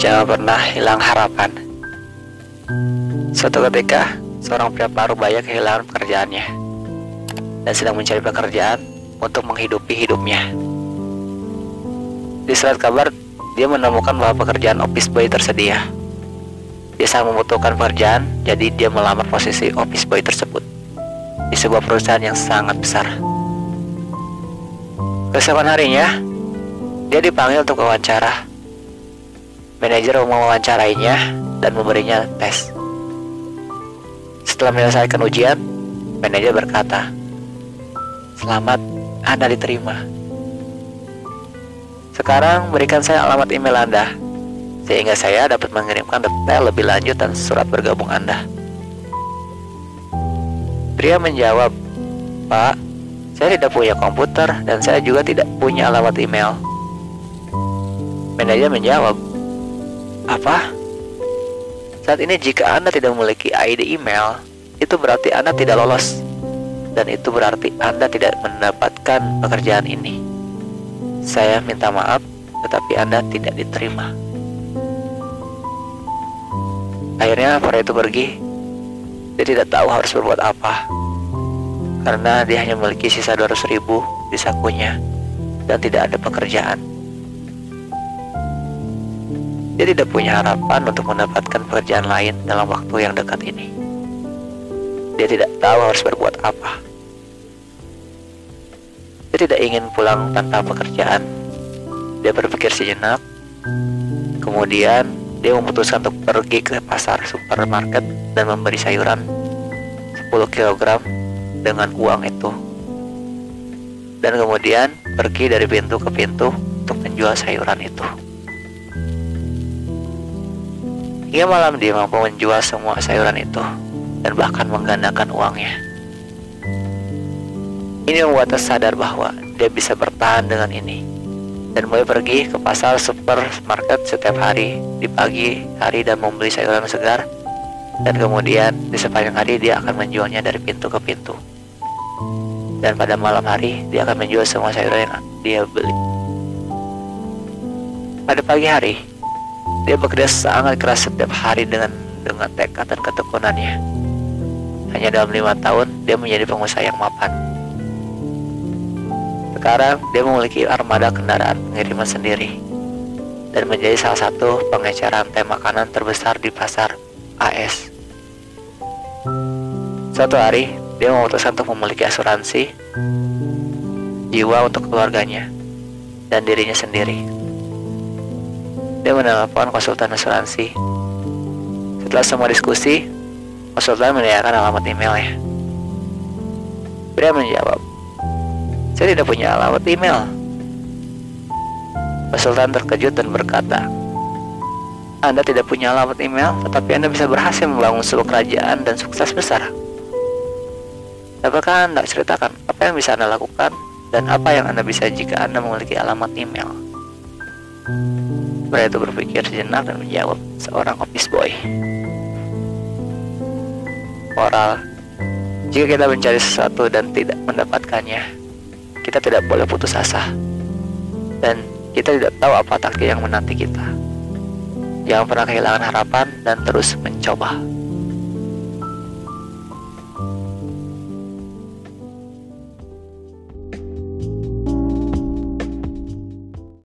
Jangan pernah hilang harapan. Suatu ketika, seorang pria parubaya kehilangan pekerjaannya dan sedang mencari pekerjaan untuk menghidupi hidupnya. Di surat kabar, dia menemukan bahwa pekerjaan office boy tersedia. Dia sangat membutuhkan pekerjaan, jadi dia melamar posisi office boy tersebut di sebuah perusahaan yang sangat besar. Keesokan harinya, dia dipanggil untuk wawancara Manajer mewawancarainya dan memberinya tes. Setelah menyelesaikan ujian, manajer berkata, "Selamat, Anda diterima. Sekarang berikan saya alamat email Anda, sehingga saya dapat mengirimkan detail lebih lanjut dan surat bergabung Anda." Pria menjawab, "Pak, saya tidak punya komputer dan saya juga tidak punya alamat email." Manajer menjawab, apa? Saat ini jika Anda tidak memiliki ID email, itu berarti Anda tidak lolos. Dan itu berarti Anda tidak mendapatkan pekerjaan ini. Saya minta maaf, tetapi Anda tidak diterima. Akhirnya para itu pergi. Dia tidak tahu harus berbuat apa. Karena dia hanya memiliki sisa 200 ribu di sakunya dan tidak ada pekerjaan. Dia tidak punya harapan untuk mendapatkan pekerjaan lain dalam waktu yang dekat ini. Dia tidak tahu harus berbuat apa. Dia tidak ingin pulang tanpa pekerjaan. Dia berpikir sejenak. Kemudian dia memutuskan untuk pergi ke pasar supermarket dan memberi sayuran 10 kg dengan uang itu. Dan kemudian pergi dari pintu ke pintu untuk menjual sayuran itu. Hingga malam dia mampu menjual semua sayuran itu dan bahkan menggandakan uangnya. Ini membuatnya sadar bahwa dia bisa bertahan dengan ini dan mulai pergi ke pasar supermarket setiap hari di pagi hari dan membeli sayuran segar. Dan kemudian di sepanjang hari dia akan menjualnya dari pintu ke pintu. Dan pada malam hari dia akan menjual semua sayuran yang dia beli. Pada pagi hari dia bekerja sangat keras setiap hari dengan dengan tekad dan ketekunannya. Hanya dalam lima tahun, dia menjadi pengusaha yang mapan. Sekarang, dia memiliki armada kendaraan pengiriman sendiri dan menjadi salah satu pengecer rantai makanan terbesar di pasar AS. Suatu hari, dia memutuskan untuk memiliki asuransi jiwa untuk keluarganya dan dirinya sendiri. Dia menelpon konsultan asuransi. Setelah semua diskusi, konsultan menanyakan alamat emailnya. Pria menjawab, saya tidak punya alamat email. Konsultan terkejut dan berkata, Anda tidak punya alamat email, tetapi Anda bisa berhasil membangun sebuah kerajaan dan sukses besar. Dapatkah Anda ceritakan apa yang bisa Anda lakukan dan apa yang Anda bisa jika Anda memiliki alamat email? Pria itu berpikir sejenak dan menjawab, seorang office boy. Moral, jika kita mencari sesuatu dan tidak mendapatkannya, kita tidak boleh putus asa. Dan kita tidak tahu apa takdir yang menanti kita. Jangan pernah kehilangan harapan dan terus mencoba.